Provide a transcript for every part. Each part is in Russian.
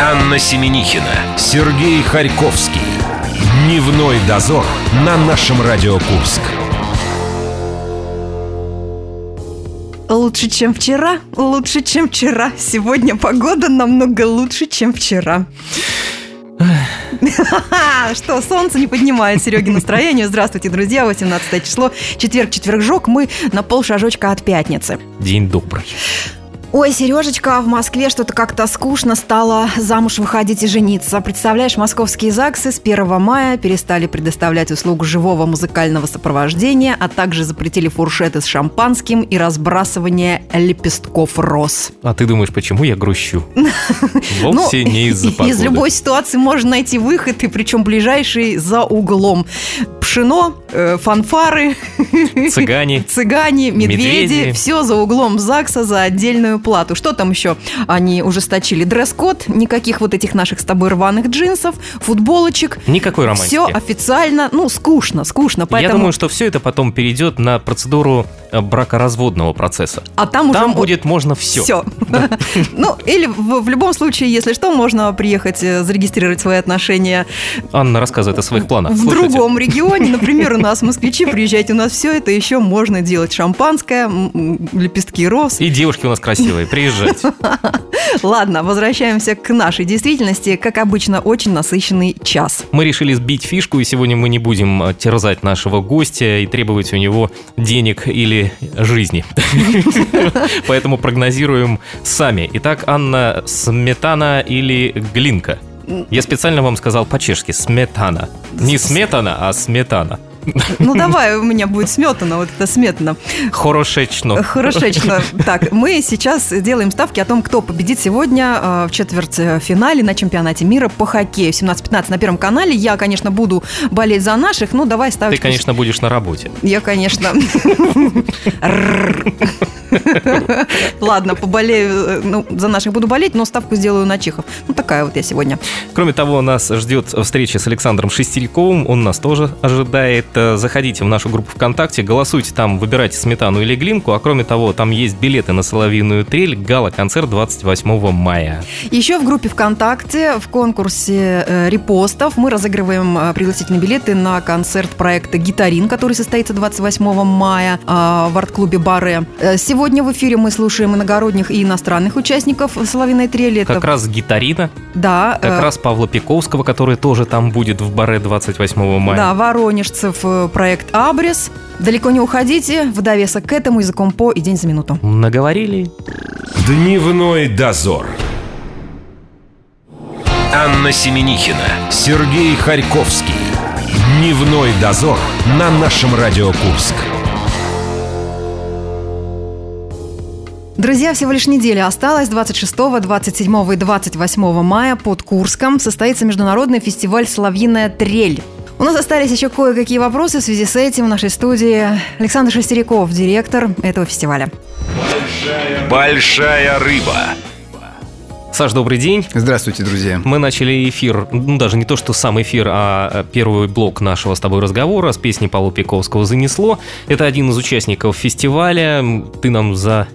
Анна Семенихина, Сергей Харьковский. Дневной дозор на нашем Радио Курск. Лучше, чем вчера, лучше, чем вчера. Сегодня погода намного лучше, чем вчера. Что, солнце не поднимает Сереги настроение. Здравствуйте, друзья. 18 число, четверг, четверг жок. Мы на полшажочка от пятницы. День добрый. Ой, Сережечка, в Москве что-то как-то скучно стало замуж выходить и жениться. Представляешь, московские ЗАГСы с 1 мая перестали предоставлять услугу живого музыкального сопровождения, а также запретили фуршеты с шампанским и разбрасывание лепестков роз. А ты думаешь, почему я грущу? Вовсе Ну, не из-за погоды. Из любой ситуации можно найти выход, и причем ближайший за углом. Пшено, э, фанфары, Цыгане. цыгане, медведи, Медведи. все за углом ЗАГСа за отдельную плату. Что там еще они ужесточили? Дресс-код, никаких вот этих наших с тобой рваных джинсов, футболочек. Никакой романтики. Все официально, ну, скучно, скучно. Поэтому... Я думаю, что все это потом перейдет на процедуру э, бракоразводного процесса. а там, уже Там м- будет можно все. Все. Ну, или в, в любом случае, если что, можно приехать э, зарегистрировать свои отношения Анна рассказывает о своих планах. в Слушайте. другом регионе. Например, у нас москвичи, приезжайте, у нас все это еще можно делать. Шампанское, лепестки роз. И девушки у нас красивые, приезжайте. Ладно, возвращаемся к нашей действительности. Как обычно, очень насыщенный час. Мы решили сбить фишку, и сегодня мы не будем э, терзать нашего гостя и требовать у него денег или жизни. Поэтому прогнозируем сами. Итак, Анна, сметана или глинка? Я специально вам сказал по-чешски сметана. Не сметана, а сметана. Ну, давай, у меня будет сметано, вот это сметано. Хорошечно. Хорошечно. Так, мы сейчас делаем ставки о том, кто победит сегодня э, в четвертьфинале на чемпионате мира по хоккею. 17-15 на Первом канале. Я, конечно, буду болеть за наших, ну, давай ставить. Ты, конечно, будешь на работе. Я, конечно. Ладно, поболею, э, ну, за наших буду болеть, но ставку сделаю на Чехов. Ну, такая вот я сегодня. Кроме того, нас ждет встреча с Александром Шестериковым. Он нас тоже ожидает. Э, Заходите в нашу группу ВКонтакте, голосуйте там, выбирайте сметану или глинку. А кроме того, там есть билеты на Соловьиную трель, гала-концерт 28 мая. Еще в группе ВКонтакте в конкурсе э, репостов мы разыгрываем э, пригласительные билеты на концерт проекта «Гитарин», который состоится 28 мая э, в арт-клубе «Баре». Э, Сегодня в эфире мы слушаем иногородних и иностранных участников «Соловиной трели». Это- Как раз гитарина, да, как э, раз Павла Пиковского, который тоже там будет в баре 28 мая. Да, воронежцев проект «Абрис». Далеко не уходите, в довесок к этому языком по и день за минуту. Наговорили. Дневной дозор. Анна Семенихина, Сергей Харьковский. Дневной дозор на нашем Радио Курск. Друзья, всего лишь неделя осталась. 26, 27 и 28 мая под Курском состоится международный фестиваль «Соловьиная трель». У нас остались еще кое-какие вопросы в связи с этим в нашей студии. Александр Шестеряков, директор этого фестиваля. Большая рыба. Саш, добрый день. Здравствуйте, друзья. Мы начали эфир, ну даже не то, что сам эфир, а первый блок нашего с тобой разговора с песней Павла Пиковского «Занесло». Это один из участников фестиваля. Ты нам за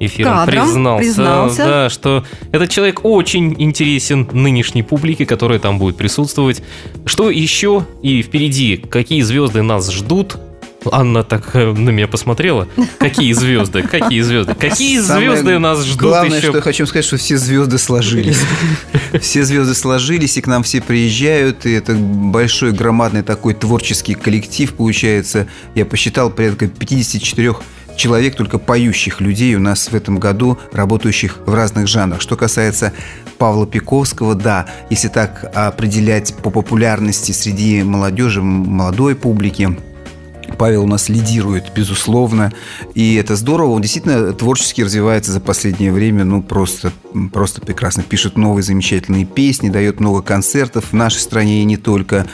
эфиром Кадром признался, признался. Да, что этот человек очень интересен нынешней публике, которая там будет присутствовать. Что еще и впереди? Какие звезды нас ждут? Анна так э, на меня посмотрела. Какие звезды? Какие звезды? Какие Самое звезды нас ждут Главное, еще? что я хочу сказать, что все звезды сложились. Все звезды сложились, и к нам все приезжают, и это большой, громадный такой творческий коллектив получается. Я посчитал порядка 54 человек, только поющих людей у нас в этом году, работающих в разных жанрах. Что касается Павла Пиковского, да, если так определять по популярности среди молодежи, молодой публики, Павел у нас лидирует, безусловно, и это здорово. Он действительно творчески развивается за последнее время, ну просто, просто прекрасно. Пишет новые замечательные песни, дает много концертов в нашей стране и не только.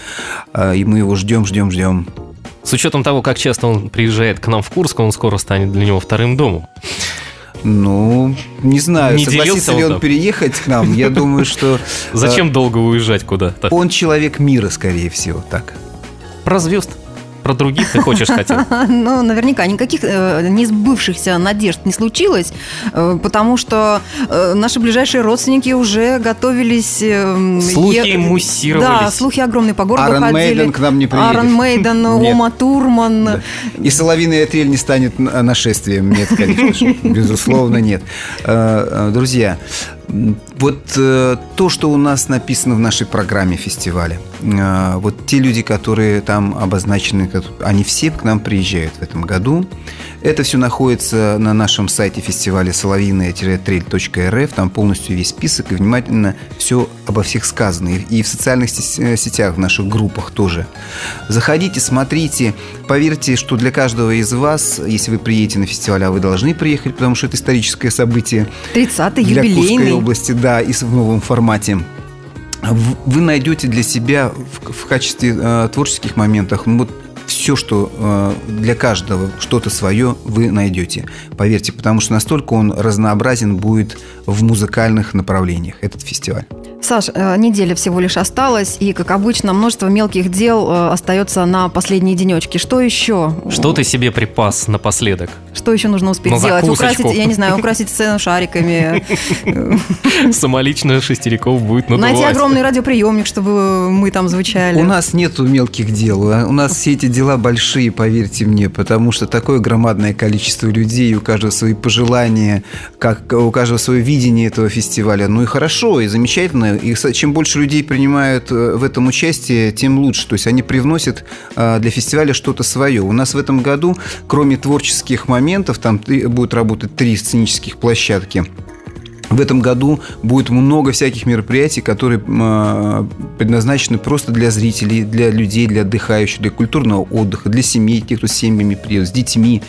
А, И мы его ждем, ждем, ждем. С учетом того, как часто он приезжает к нам в Курск, он скоро станет для него вторым домом. Ну, не знаю, Не согласится ли он там? переехать к нам. Я думаю, что Зачем долго уезжать куда-то? э, он человек мира, скорее всего, так. Про звезд. Про других ты хочешь хотеть? Ну, наверняка никаких э, несбывшихся надежд не случилось, э, потому что э, наши ближайшие родственники уже готовились... э, Слухи е- муссировались. Да, слухи огромные по городу Аарон ходили. Мейден к нам не приедет. Аарон Мейден. Ума Турман. Да. И соловиная трель не станет нашествием. Нет, конечно же. Безусловно, нет. Э, э, Друзья, вот э, то, что у нас написано в нашей программе фестиваля, э, вот те люди, которые там обозначены, они все к нам приезжают в этом году. Это все находится на нашем сайте фестиваля соловиная-трель.рф. Там полностью весь список и внимательно все обо всех сказано. И в социальных э, сетях, в наших группах тоже. Заходите, смотрите. Поверьте, что для каждого из вас, если вы приедете на фестиваль, а вы должны приехать, потому что это историческое событие 30-й, для Курской юбилейный. Области, да, и в новом формате. Вы найдете для себя в, в качестве э, творческих моментов ну, вот все, что э, для каждого что-то свое вы найдете. Поверьте, потому что настолько он разнообразен будет в музыкальных направлениях, этот фестиваль. Саш, э, неделя всего лишь осталась, и, как обычно, множество мелких дел э, остается на последние денечки. Что еще? Что ты себе припас напоследок? Что еще нужно успеть На сделать? закусочку. Украсить, я не знаю, украсить сцену шариками, Самолично Шестериков будет найти надувать. огромный радиоприемник, чтобы мы там звучали. У нас нету мелких дел. а У нас все эти дела большие, поверьте мне, потому что такое громадное количество людей, у каждого свои пожелания, как у каждого свое видение этого фестиваля. Ну и хорошо, и замечательно. И с- чем больше людей принимают э, в этом участие, тем лучше. То есть они привносят а, для фестиваля что-то свое. У нас в этом году, кроме творческих моментов, там будут работать три сценических площадки. В этом году будет много всяких мероприятий, которые м, предназначены просто для зрителей, для людей, для отдыхающих, для культурного отдыха, для семей, тех, кто с семьями приедет, с детьми.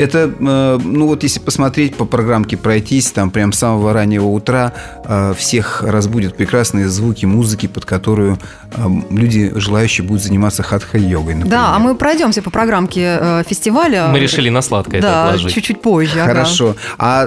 Это, э, ну вот если посмотреть по программке, пройтись, там прям с самого раннего утра э, всех разбудят прекрасные звуки музыки, под которую э, люди, желающие, будут заниматься хатха-йогой, например. Да, а мы пройдемся по программке э, фестиваля. Мы решили на сладкое это Да, отложить. чуть-чуть позже. ага. Хорошо. А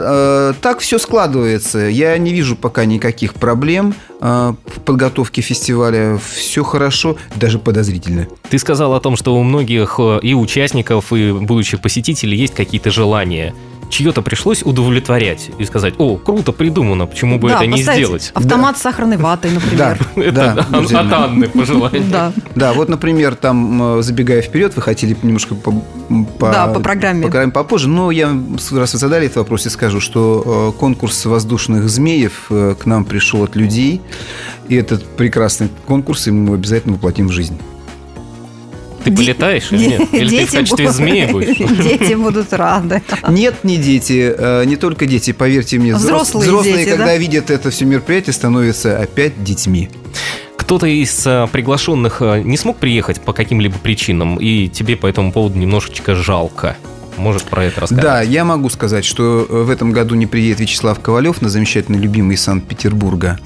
э, так все складывается. Я не вижу пока никаких проблем в подготовке фестиваля. Все хорошо, даже подозрительно. Ты сказал о том, что у многих э, и участников, и будущих посетителей есть какие-то желания. Чье-то пришлось удовлетворять и сказать, о, круто придумано, почему бы Да, это не сделать? Автомат с сахарной ватой, например. Это да, Ан- друзья от. Анны пожелание. Да. Да, вот, например, там, э, забегая вперед, вы хотели немножко по, по, Да, по программе. по программе попозже, но я, раз вы задали этот вопрос, я скажу, что э, конкурс воздушных змеев э, к нам пришел от людей, и этот прекрасный конкурс, и мы его обязательно воплотим в жизнь. Ты Де- полетаешь или нет? Или ты в дети качестве будут- змеи будешь? Дети будут рады. Нет, не дети, э, не только дети, поверьте мне. взрос- Взрослые взрослые, дети, когда да? видят это все мероприятие, становятся опять детьми. Кто-то из э, приглашенных э, не смог приехать по каким-либо причинам, и тебе по этому поводу немножечко жалко. Может, про это рассказать? Да, я могу сказать, что э, в этом году не приедет Вячеслав Ковалев, на замечательно любимый из Санкт-Петербурга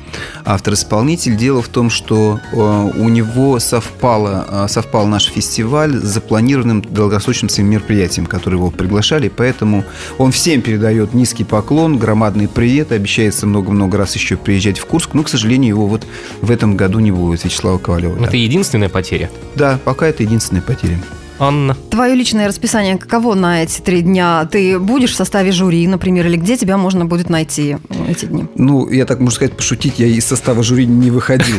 автор-исполнитель. Дело в том, что э, у него совпало, э, совпал наш фестиваль с запланированным долгосрочным своим мероприятием, которое его приглашали, поэтому он всем передает низкий поклон, громадный привет, обещается много-много раз еще приезжать в Курск, но, к сожалению, его вот в этом году не будет, Вячеслава Ковалева. да. Это единственная потеря. Да, пока это единственная потеря. Анна, Твое личное расписание каково на эти три дня? Ты будешь в составе жюри, например, или где тебя можно будет найти эти дни? Ну, я так можно сказать, пошутить, я из состава жюри не выходил,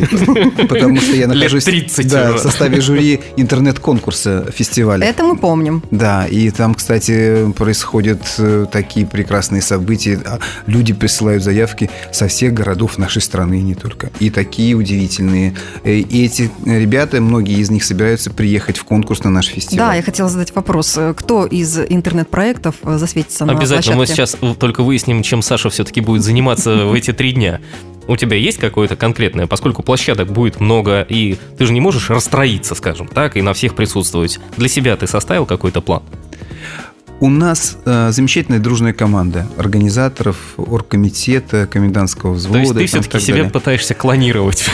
потому что я нахожусь 30 да, в составе жюри интернет-конкурса фестиваля. Это мы помним. Да, и там, кстати, происходят э, такие прекрасные события. А Люди присылают заявки со всех городов нашей страны, не только. И такие удивительные. Э, И эти ребята, многие из них собираются приехать в конкурс на наш фестиваль. Да, я хотела задать вопрос. Э, Кто из интернет-проектов э, засветится на обязательно мы площадке? сейчас только выясним, чем Саша все-таки будет заниматься в эти три дня. У тебя есть какое-то конкретное, поскольку площадок будет много, и ты же не можешь расстроиться, скажем так, и на всех присутствовать. Для себя ты составил какой-то план? У нас э, замечательная дружная команда организаторов, оргкомитета, комендантского взвода. То есть ты все-таки себя далее. пытаешься клонировать?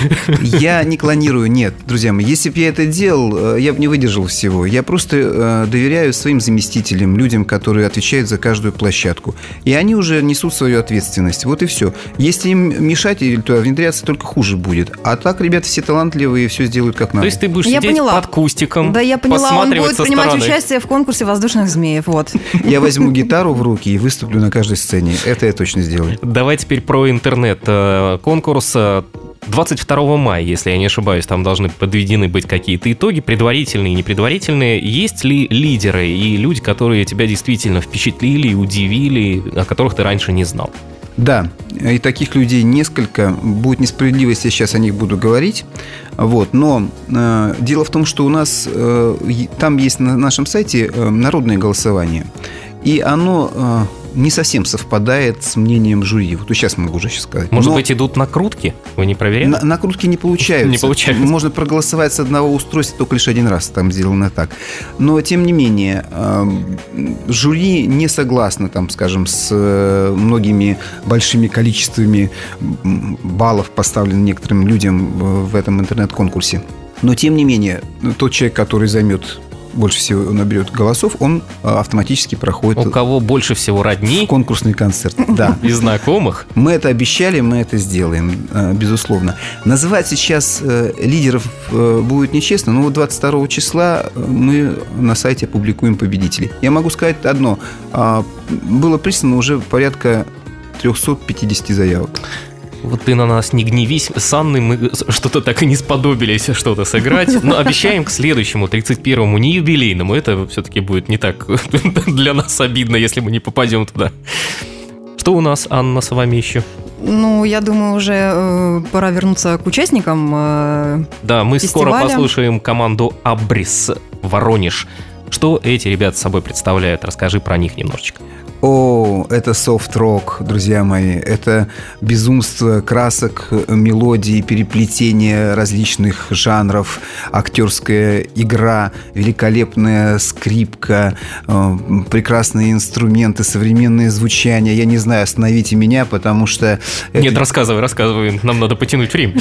Я не клонирую, нет, друзья мои. Если бы я это делал, э, я бы не выдержал всего. Я просто э, доверяю своим заместителям, людям, которые отвечают за каждую площадку. И они уже несут свою ответственность. Вот и все. Если им мешать или туда внедряться, только хуже будет. А так, ребята все талантливые, все сделают как надо. То есть ты будешь я сидеть поняла. под кустиком, Да, я поняла, он будет принимать стороны. участие в конкурсе воздушных змеев. Вот. Я возьму гитару в руки и выступлю на каждой сцене. Это я точно сделаю. Давай теперь про интернет. Э, конкурс 22 э, мая, если я не ошибаюсь, там должны подведены быть какие-то итоги, предварительные и непредварительные. Есть ли лидеры и люди, которые тебя действительно впечатлили, удивили, о которых ты раньше не знал? Да, и таких людей несколько. Будет несправедливо, если я сейчас о них буду говорить. Вот. Но э, дело в том, что у нас э, там есть на нашем сайте э, народное голосование. И оно э, не совсем совпадает с мнением жюри. Вот сейчас могу уже сейчас сказать. Может Но быть, идут накрутки? Вы не проверяли? На, накрутки не получаются. Не получается. Можно проголосовать с одного устройства только лишь один раз. Там сделано так. Но, тем не менее, э, жюри не согласно, там, скажем, с э, многими большими количествами баллов, поставленных некоторым людям в этом интернет-конкурсе. Но, тем не менее, тот человек, который займет больше всего наберет голосов, он а, автоматически проходит... У кого больше всего родней? Конкурсный концерт, да. И знакомых? Мы это обещали, мы это сделаем, а, безусловно. Называть сейчас э, лидеров э, будет нечестно, но вот 22 числа э, мы на сайте опубликуем победителей. Я могу сказать одно. А, было прислано уже порядка 350 заявок. Вот ты на нас не гневись. С Анной мы что-то так и не сподобились что-то сыграть. Но обещаем к следующему, 31-му, не юбилейному. Это все-таки будет не так для нас обидно, если мы не попадем туда. Что у нас, Анна, с вами еще? Ну, я думаю, уже э, пора вернуться к участникам. Э, да, мы фестиваля. скоро послушаем команду Абрис Воронеж. Что эти ребята собой представляют? Расскажи про них немножечко. О, это софт-рок, друзья мои. Это безумство красок, мелодий, переплетение различных жанров, актерская игра, великолепная скрипка, э, прекрасные инструменты, современное звучание. Я не знаю, остановите меня, потому что... Нет, это... рассказывай, рассказывай. Нам надо потянуть время.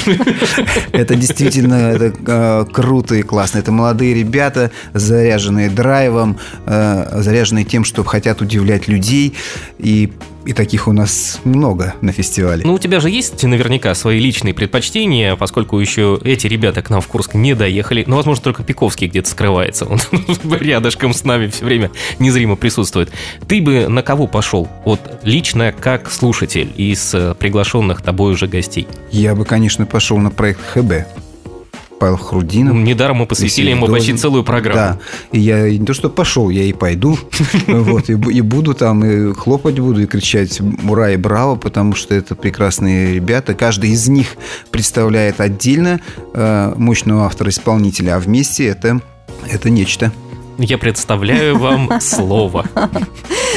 Это действительно э, круто и классно. Это молодые ребята, заряженные драйвом, э, заряженные тем, что хотят удивлять людей людей, и, и таких у нас много на фестивале. Ну, у тебя же есть наверняка свои личные предпочтения, поскольку еще эти ребята к нам в Курск не доехали. Ну, возможно, только Пиковский где-то скрывается. Он рядышком с нами все время незримо присутствует. Ты бы на кого пошел? Вот лично как слушатель из э, приглашенных тобой уже гостей. Я бы, конечно, пошел на проект ХБ. Павел Хрудинов. Недаром мы посвятили ему почти целую программу. Да, и я не то что пошел, я и пойду, вот, и, буду там, и хлопать буду, и кричать «Ура!» и «Браво!», потому что это прекрасные ребята. Каждый из них представляет отдельно э, мощного автора-исполнителя, а вместе это, это нечто. Я представляю вам слово.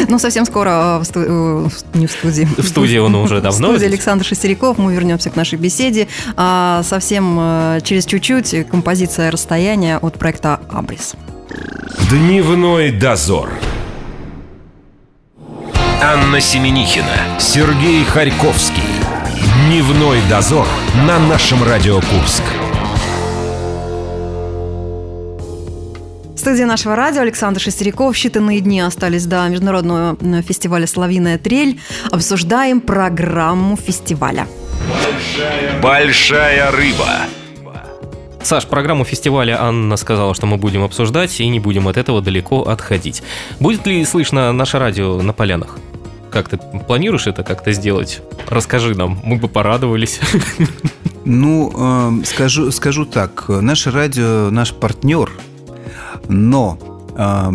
Ну, совсем скоро, э, э, не в студии. В студии он уже давно. В студии Александр Шестеряков. Мы вернемся к нашей беседе. А совсем э, через чуть-чуть композиция «Расстояние» от проекта «Абрис». Дневной дозор. Анна Семенихина, Сергей Харьковский. Дневной дозор на нашем Радио Курск. Студии нашего радио Александр Шестеряков. Считанные дни остались до международного фестиваля «Соловьиная трель». Обсуждаем программу фестиваля. Большая, Большая рыба. Саш, программу фестиваля Анна сказала, что мы будем обсуждать и не будем от этого далеко отходить. Будет ли слышно наше радио на полянах? Как ты планируешь это как-то сделать? Расскажи нам, мы бы порадовались. Ну, э, скажу, скажу так. Наше радио, наш партнер – но э,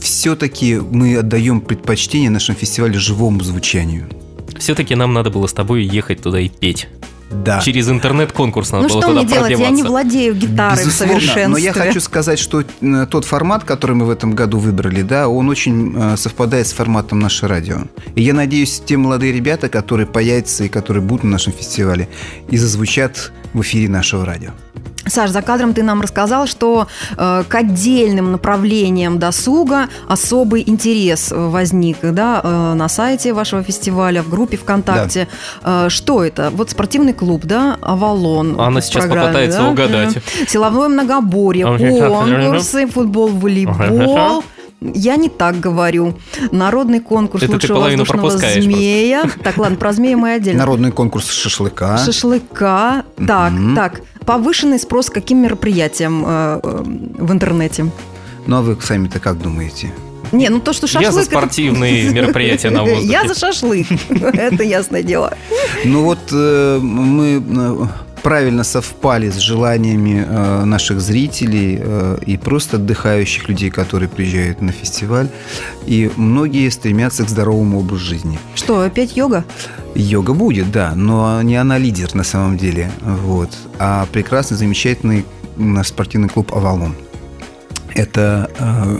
все-таки мы отдаем предпочтение нашему фестивалю живому звучанию. Все-таки нам надо было с тобой ехать туда и петь. Да. Через интернет-конкурс надо ну, было что туда мне делать? Я не владею гитарой Безусловно, в совершенстве. Но я хочу сказать, что э, тот формат, который мы в этом году выбрали, да, он очень э, совпадает с форматом нашего радио. И я надеюсь, те молодые ребята, которые появятся и которые будут на нашем фестивале, и зазвучат в эфире нашего радио. Саш, за кадром ты нам рассказал, что э, к отдельным направлениям досуга особый интерес возник да, э, на сайте вашего фестиваля, в группе ВКонтакте. Да. Э, что это? Вот спортивный клуб, да, Авалон. Она сейчас попытается да? угадать. Силовое многоборье, конкурсы, футбол, волейбол. Я не так говорю. Народный конкурс Это лучшего воздушного змея. Просто. Так, ладно, про змея мы отдельно. Народный конкурс шашлыка. Шашлыка. Так, mm-hmm. так. Повышенный спрос к каким мероприятиям э, э, в интернете? Ну, а вы сами-то как думаете? Не, ну то, что шашлык... Я за спортивные это... мероприятия на воздухе. Я за шашлык. Это ясное дело. Ну вот э, мы правильно совпали с желаниями э, наших зрителей э, и просто отдыхающих людей, которые приезжают на фестиваль. И многие стремятся к здоровому образу жизни. Что, опять йога? Йога будет, да, но не она лидер на самом деле. Вот. А прекрасный, замечательный наш спортивный клуб «Авалон». Это э,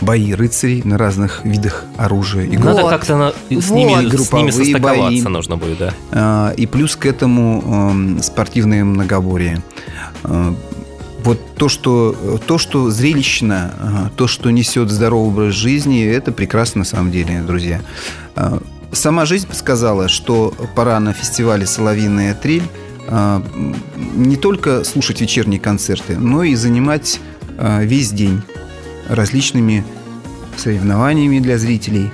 бои рыцарей на разных видах оружия. И Надо вот. как-то на, с, вот. ними, с ними состыковаться бои. нужно будет, да. А, и плюс к этому э, спортивные многоборье. А, вот то, что, то, что зрелищно, а, то, что несет здоровый образ жизни, это прекрасно на самом деле, друзья. Сама жизнь сказала, что пора на фестивале «Соловьиная трель» не только слушать вечерние концерты, но и занимать весь день различными соревнованиями для зрителей,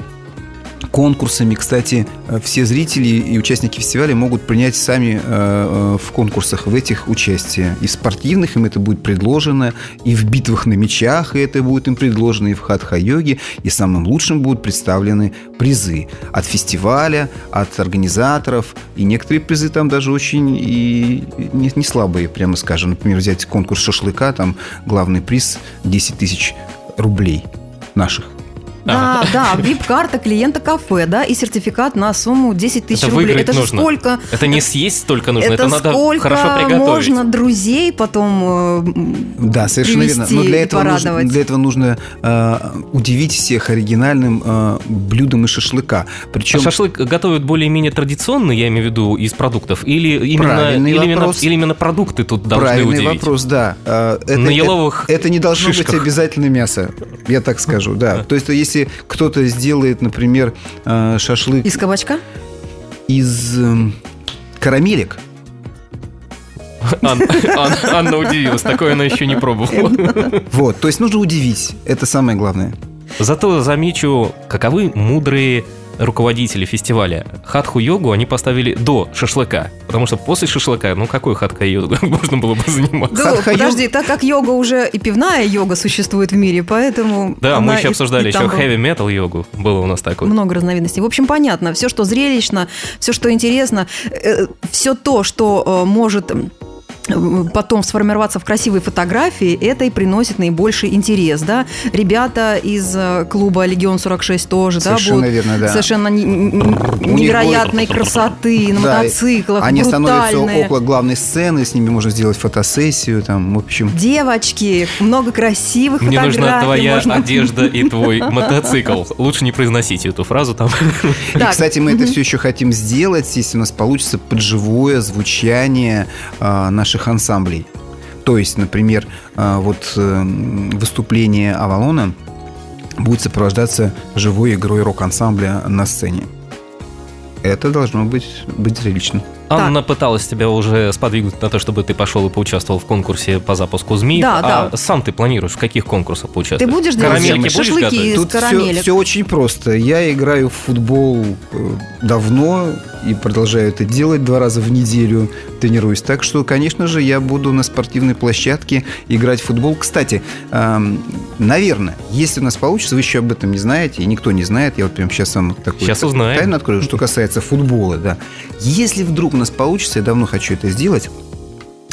конкурсами. Кстати, все зрители и участники фестиваля могут принять сами э, э, в конкурсах в этих участие. И в спортивных им это будет предложено, и в битвах на мечах это будет им предложено, и в хатха-йоге, и самым лучшим будут представлены призы от фестиваля, от организаторов, и некоторые призы там даже очень и не, не слабые, прямо скажем. Например, взять конкурс шашлыка, там главный приз 10 тысяч рублей наших. Да, да, вип-карта клиента кафе, да, и сертификат на сумму 10 тысяч рублей. Это же нужно. сколько... Это не съесть столько нужно, это, это надо хорошо приготовить. можно друзей потом э, Да, совершенно верно. Но для этого нужно, для этого нужно э, удивить всех оригинальным э, блюдом из шашлыка. Причем... А шашлык готовят более-менее традиционно, я имею в виду, из продуктов? Или именно, или именно, или именно продукты тут должны Правильный удивить? вопрос, да. Э, это, На еловых это, это не должно шишках. быть обязательно мясо, я так скажу, да. То есть, если если кто-то сделает, например, э, шашлык... Из кабачка? Из эм, карамелек. Анна, Анна, Анна удивилась, такое она еще не пробовала. Вот, то есть нужно удивить, это самое главное. Зато замечу, каковы мудрые руководители фестиваля хатху-йогу они поставили до шашлыка. Потому что после шашлыка, ну какой хатха-йога можно было бы заниматься? Да, подожди, так как йога уже и пивная йога существует в мире, поэтому... Да, мы еще обсуждали еще heavy metal йогу, было у нас такое. Много разновидностей. В общем, понятно, все, что зрелищно, все, что интересно, э, все то, что э, может потом сформироваться в красивой фотографии, это и приносит наибольший интерес, да. Ребята из э, клуба Легион 46 тоже, совершенно да, будут верно, да. совершенно невероятной красоты на да, мотоциклах, Они становятся около главной сцены, с ними можно сделать фотосессию, там, в общем. Девочки, много красивых Мне фотографий. нужна твоя можно... одежда и твой мотоцикл. Лучше не произносите эту фразу там. И, кстати, мы это все еще хотим сделать, если у нас получится под живое звучание а, наших наших ансамблей. То есть, например, э, вот э, выступление Авалона будет сопровождаться живой игрой рок-ансамбля на сцене. Это должно быть, быть зрелищно. Анна так. пыталась тебя уже сподвигнуть на то, чтобы ты пошел и поучаствовал в конкурсе по запуску змей. Да, а да. сам ты планируешь в каких конкурсах поучаствовать? Ты будешь делать шашлыки из Тут карамелек? Все, все очень просто. Я играю в футбол э, давно и продолжаю это делать два раза в неделю, тренируюсь. Так что, конечно же, я буду на спортивной площадке играть в футбол. Кстати, эм, наверное, если у нас получится, вы еще об этом не знаете, и никто не знает, я вот прямо сейчас вам такой сейчас узнаем. тайну открою, что касается футбола, да. Если вдруг у нас получится, я давно хочу это сделать.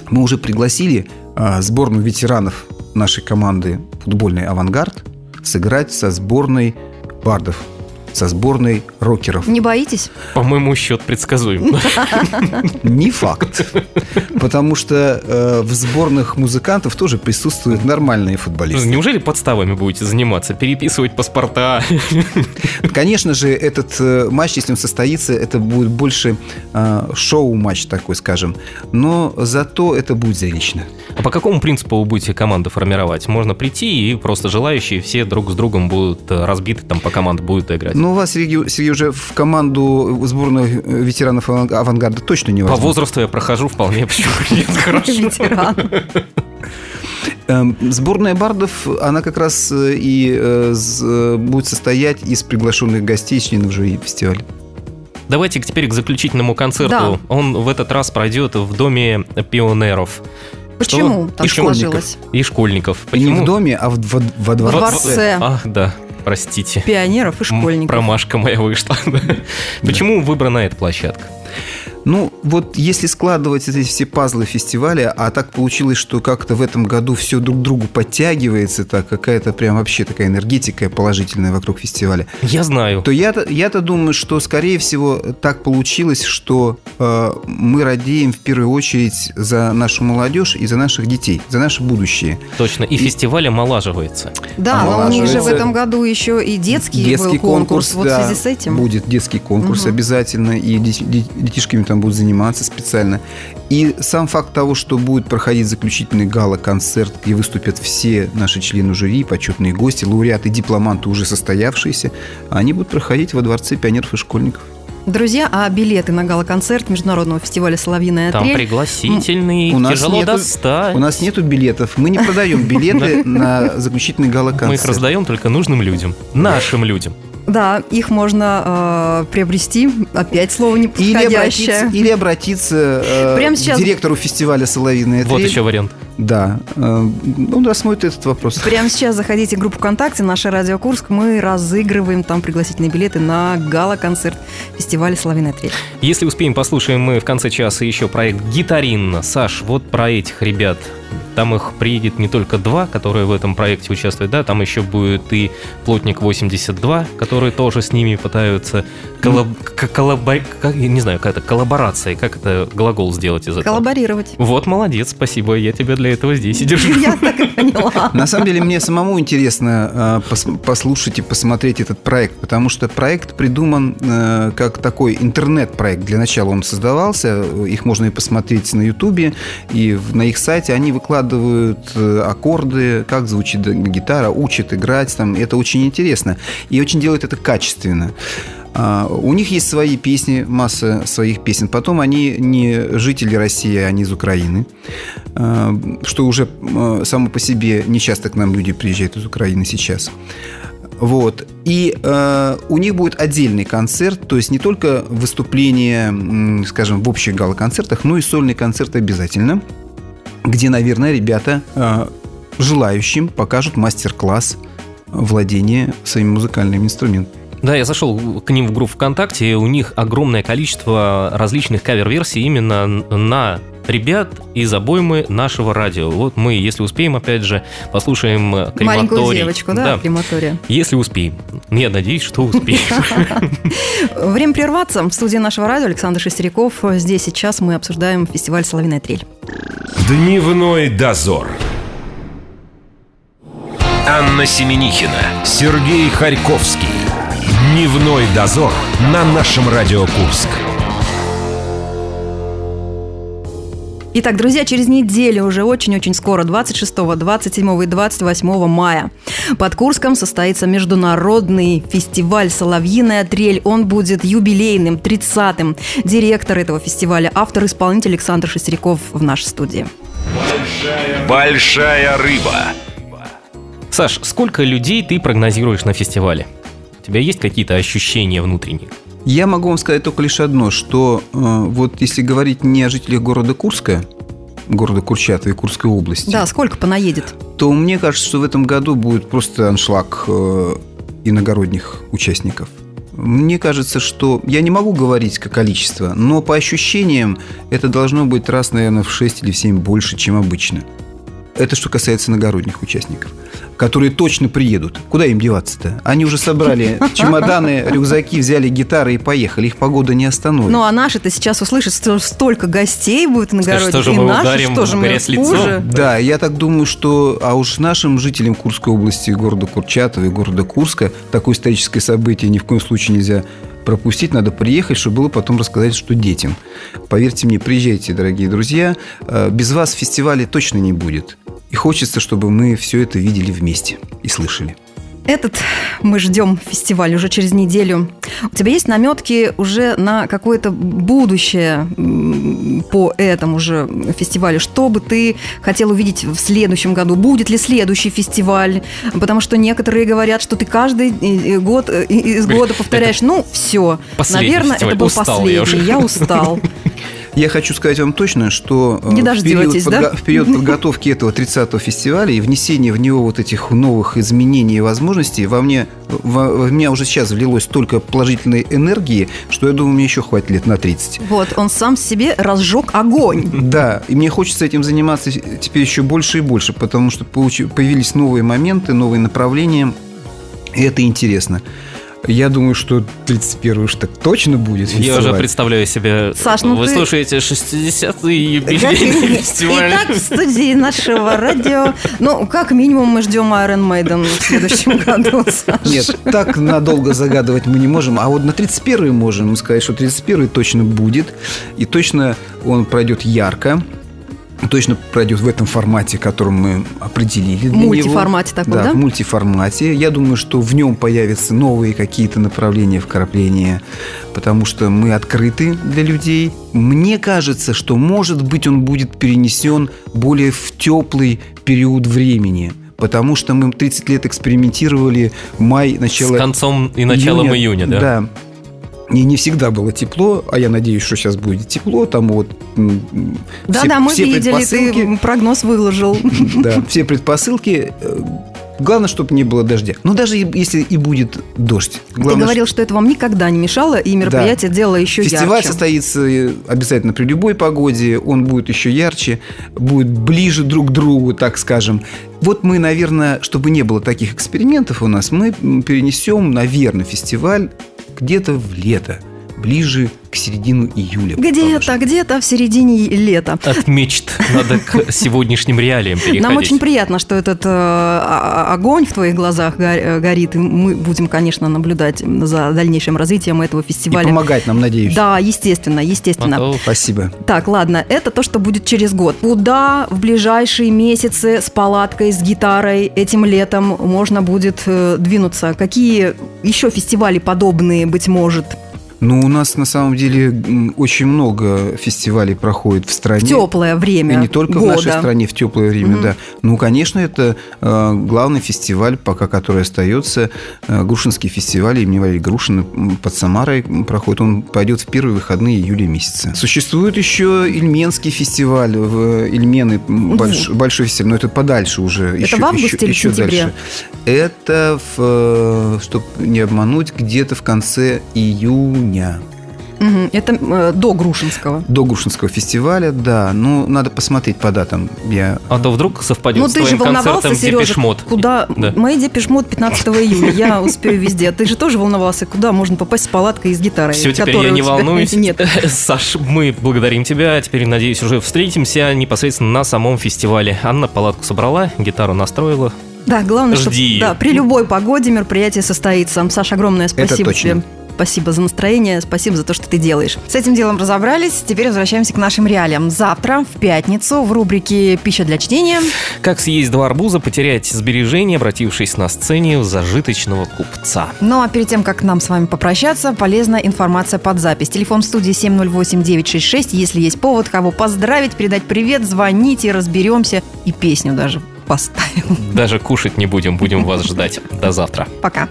Мы уже пригласили а, сборную ветеранов нашей команды футбольный «Авангард» сыграть со сборной бардов со сборной рокеров. Не боитесь? По-моему, счет предсказуем. Не факт. Потому что э, в сборных музыкантов тоже присутствуют нормальные футболисты. Неужели подставами будете заниматься? Переписывать паспорта? Конечно же, этот э, матч, если он состоится, это будет больше э, шоу-матч такой, скажем. Но зато это будет зрелищно. А по какому принципу вы будете команды формировать? Можно прийти и просто желающие все друг с другом будут разбиты, там по командам будут играть. Ну, у вас, Сергей, Сергей, уже в команду сборной ветеранов авангарда точно не возьмут. По возрасту я прохожу вполне, почему нет, хорошо. Ветеран. Эм, Сборная Бардов, она как раз э, и э, будет состоять из приглашенных гостей, членов жюри фестиваля. Давайте теперь к заключительному концерту. Он в этот раз пройдет в Доме пионеров Почему Что? так И школьников. сложилось? и школьников. И не Почему? в доме, а в, во, во дворце. Во дворце. Ах, да, простите. Пионеров и школьников. Промашка моя вышла. Почему выбрана эта площадка? Ну, вот если складывать эти все пазлы фестиваля, а так получилось, что как-то в этом году все друг к другу подтягивается, так какая-то прям вообще такая энергетика положительная вокруг фестиваля, Я знаю. то я-то, я-то думаю, что, скорее всего, так получилось, что э, мы радеем в первую очередь за нашу молодежь и за наших детей, за наше будущее. Точно. И фестиваль омолаживается. Да, но у них же в Омолаживается. этом году еще и детский, детский был конкурс. Вот да, в связи с этим. Будет детский конкурс Мгм. обязательно, и дет- дет- детишками там будут заниматься специально. И сам факт того, что будет проходить заключительный гала-концерт, где выступят все наши члены жюри, почетные гости, лауреаты, дипломанты уже состоявшиеся, они будут проходить во Дворце пионеров и школьников. Друзья, а билеты на гала-концерт Международного фестиваля «Соловьиная Там трель» пригласительный, У нас тяжело нету- достать. У нас нету билетов, мы не продаем билеты на заключительный Мы их гала-концерт. раздаем только нужным людям. Нашим людям. Да, их можно э, приобрести, опять слово Или неподходящее. обратиться, или обратиться э, Прямо сейчас- к директору фестиваля «Соловьиная Вот трель». еще вариант. Да, э, он рассмотрит этот вопрос. Прямо сейчас заходите в группу ВКонтакте «Наша Радио Курск». Мы разыгрываем там пригласительные билеты на гала-концерт фестиваля «Соловиная трель». Если успеем, послушаем мы в конце часа еще проект «Гитарин». Саш, вот про этих ребят. Там их приедет не только два, которые в этом проекте участвуют, да, там еще будет и Плотник 82, которые тоже с ними пытаются коллаб... к- коллаба- как- я не знаю, как это, коллаборация, как это глагол сделать из этого? Коллаборировать. Вот, молодец, спасибо, я тебя для этого здесь и держу. Я так и поняла. На самом деле мне самому интересно пос- послушать и посмотреть этот проект, потому что проект придуман э, как такой интернет-проект. Для начала он создавался, их можно и посмотреть на Ютубе, и на их сайте они выкладывают э, аккорды, как звучит гитара, учат играть, там, это очень интересно. И очень делают это качественно. А, У них есть свои песни, масса своих песен. Потом они не жители России, они из Украины. А, Что уже само по себе не часто к нам люди приезжают из Украины сейчас. Вот. И э, у них будет отдельный концерт, то есть не только выступление, скажем, в общих гала-концертах, но и сольный концерт обязательно, где, наверное, ребята э, желающим покажут мастер-класс владения своими музыкальными инструментами. Да, я зашел к ним в группу ВКонтакте, и у них огромное количество различных кавер-версий именно на ребят из обоймы нашего радио. Вот мы, если успеем, опять же, послушаем э, крематорий. Маленькую девочку, да, крематория. Если успеем. Я надеюсь, что успеем. Время прерваться. В студии нашего радио Александр Шестеряков. Здесь сейчас мы обсуждаем фестиваль «Соловиная трель». Дневной дозор. Анна Семенихина, Сергей Харьковский. Дневной дозор на нашем Радио Курск. Итак, друзья, через неделю, уже очень-очень скоро, 26, 27 и 28 мая, под Курском состоится международный фестиваль «Соловьиная трель». Он будет юбилейным, 30-м. Директор этого фестиваля, автор-исполнитель Александр Шестеряков в нашей студии. Большая рыба. Саш, сколько людей ты прогнозируешь на фестивале? У тебя есть какие-то ощущения внутренние? Я могу вам сказать только лишь одно, что э, вот если говорить не о жителях города Курска, города Курчатова и Курской области, Да, сколько понаедет? то мне кажется, что в этом году будет просто аншлаг э, иногородних участников. Мне кажется, что я не могу говорить как количество, но по ощущениям это должно быть раз, наверное, в 6 или в 7 больше, чем обычно. Это что касается иногородних участников. которые точно приедут. Куда им деваться-то? Они уже собрали чемоданы, рюкзаки, взяли гитары и поехали. Их погода не остановит. Ну, а наши-то сейчас услышат, что столько гостей будет городе. что же и мы наши, ударим что же мы хуже. Да, я так думаю, что... А уж нашим жителям Курской области, города Курчатова и города Курска такое историческое событие ни в коем случае нельзя пропустить, надо приехать, чтобы было потом рассказать, что детям. Поверьте мне, приезжайте, дорогие друзья. Э, Без вас фестиваля точно не будет. И хочется, чтобы мы все это видели вместе и слышали. Этот мы ждем фестиваль уже через неделю. У тебя есть наметки уже на какое-то будущее по этому же фестивалю? Что бы ты хотел увидеть в следующем году? Будет ли следующий фестиваль? Потому что некоторые говорят, что ты каждый э, год э, из года повторяешь, ну, все. Наверное, это был последний. Я устал. Я хочу сказать вам точно, что э, Не в, период да? в период подготовки этого 30-го фестиваля и внесения в него вот этих новых изменений и возможностей во мне, во, во меня уже сейчас влилось столько положительной энергии, что я думаю, мне еще хватит лет на 30. Вот, он сам себе разжег огонь. Да, и мне хочется этим заниматься теперь еще больше и больше, потому что появились новые моменты, новые направления, и это интересно. Я думаю, что 31 уж так точно будет Я уже фестиваль. представляю себе... Саш, ну Вы ты- слушаете 60-й юбилейный фестиваль. Итак, в студии нашего радио. Ну, как минимум, мы ждем Iron Maiden в следующем году. Саш. Нет, так надолго загадывать мы не можем. А вот на 31 можем сказать, что 31 точно будет. И точно он пройдет ярко. Точно пройдет в этом формате, которым мы определили. для Мультиформате него. таком, да? да? в мультиформате. Я думаю, что в нем появятся новые какие-то направления вкрапления, потому что мы открыты для людей. Мне кажется, что, может быть, он будет перенесен более в теплый период времени. Потому что мы 30 лет экспериментировали май, С начало концом и началом июня, да? Да. И не всегда было тепло, а я надеюсь, что сейчас будет тепло. Там вот Да, все- да, мы все видели, предпосылки- ты прогноз выложил. да, все предпосылки. э, Главное, чтобы не было дождя. Но даже и- если и будет дождь. Ты Главное, говорил, что это вам никогда не мешало, и мероприятие делало еще Фестиваль ярче. состоится э, обязательно при любой погоде, он будет еще ярче, будет ближе друг к другу, так скажем. Вот мы, наверное, чтобы не было таких экспериментов у нас, мы перенесем, наверное, фестиваль где-то в лето, ближе к середину июля. Где-то, где-то в середине лета. От мечт надо к сегодняшним реалиям переходить. Нам очень приятно, что этот э, а- а- огонь в твоих глазах э, горит. И мы будем, конечно, наблюдать за дальнейшим развитием этого И фестиваля. помогать нам, надеюсь. Да, естественно, естественно. То Спасибо. Так, ладно, это то, что будет через год. Куда в ближайшие месяцы с палаткой, с гитарой этим летом можно будет э, двинуться? Какие еще фестивали подобные, быть может, Ну, у нас на самом деле очень много фестивалей проходит в стране. в теплое время И не только года? в нашей стране в теплое время, Мгм. да. Ну, конечно, это э, главный фестиваль, пока который остается, э, Грушинский фестиваль имени Валерия Грушина под Самарой проходит. Он пойдет в первые выходные июля месяца. Существует еще Ильменский фестиваль, в Ильмены, м, больш- большой фестиваль, но это подальше уже. еще, в августе еще- или в еще сентябре? дальше. Это, чтобы не обмануть, где-то в конце июня. Мгм, Это э, до Грушинского. До Грушинского фестиваля, да. Ну, надо посмотреть по датам. Я А то вдруг совпадет Ну, с ты же твоим волновался, концертом Сережа, куда... Да. Мои Депешмот 15 июля, я успею везде. Ты же тоже волновался, куда можно попасть с палаткой и с гитарой? Все, теперь я не волнуюсь. Нет. Саш, мы благодарим тебя. Теперь, надеюсь, уже встретимся непосредственно на самом фестивале. Анна палатку собрала, гитару настроила. Да, главное, что да, при любой погоде мероприятие состоится. Саша, огромное спасибо тебе. Спасибо за настроение, спасибо за то, что ты делаешь. С этим делом разобрались, теперь возвращаемся к нашим реалиям. Завтра, в пятницу, в рубрике «Пища для чтения» Как съесть два арбуза, потерять сбережения, обратившись на сцене зажиточного купца. Ну а перед тем, как нам с вами попрощаться, полезная информация под запись. Телефон в студии 708-966. Если есть повод кого поздравить, передать привет, звоните, разберемся. И песню даже поставим. Даже кушать не будем, будем вас ждать. До завтра. Пока.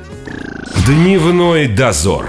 Дневной дозор.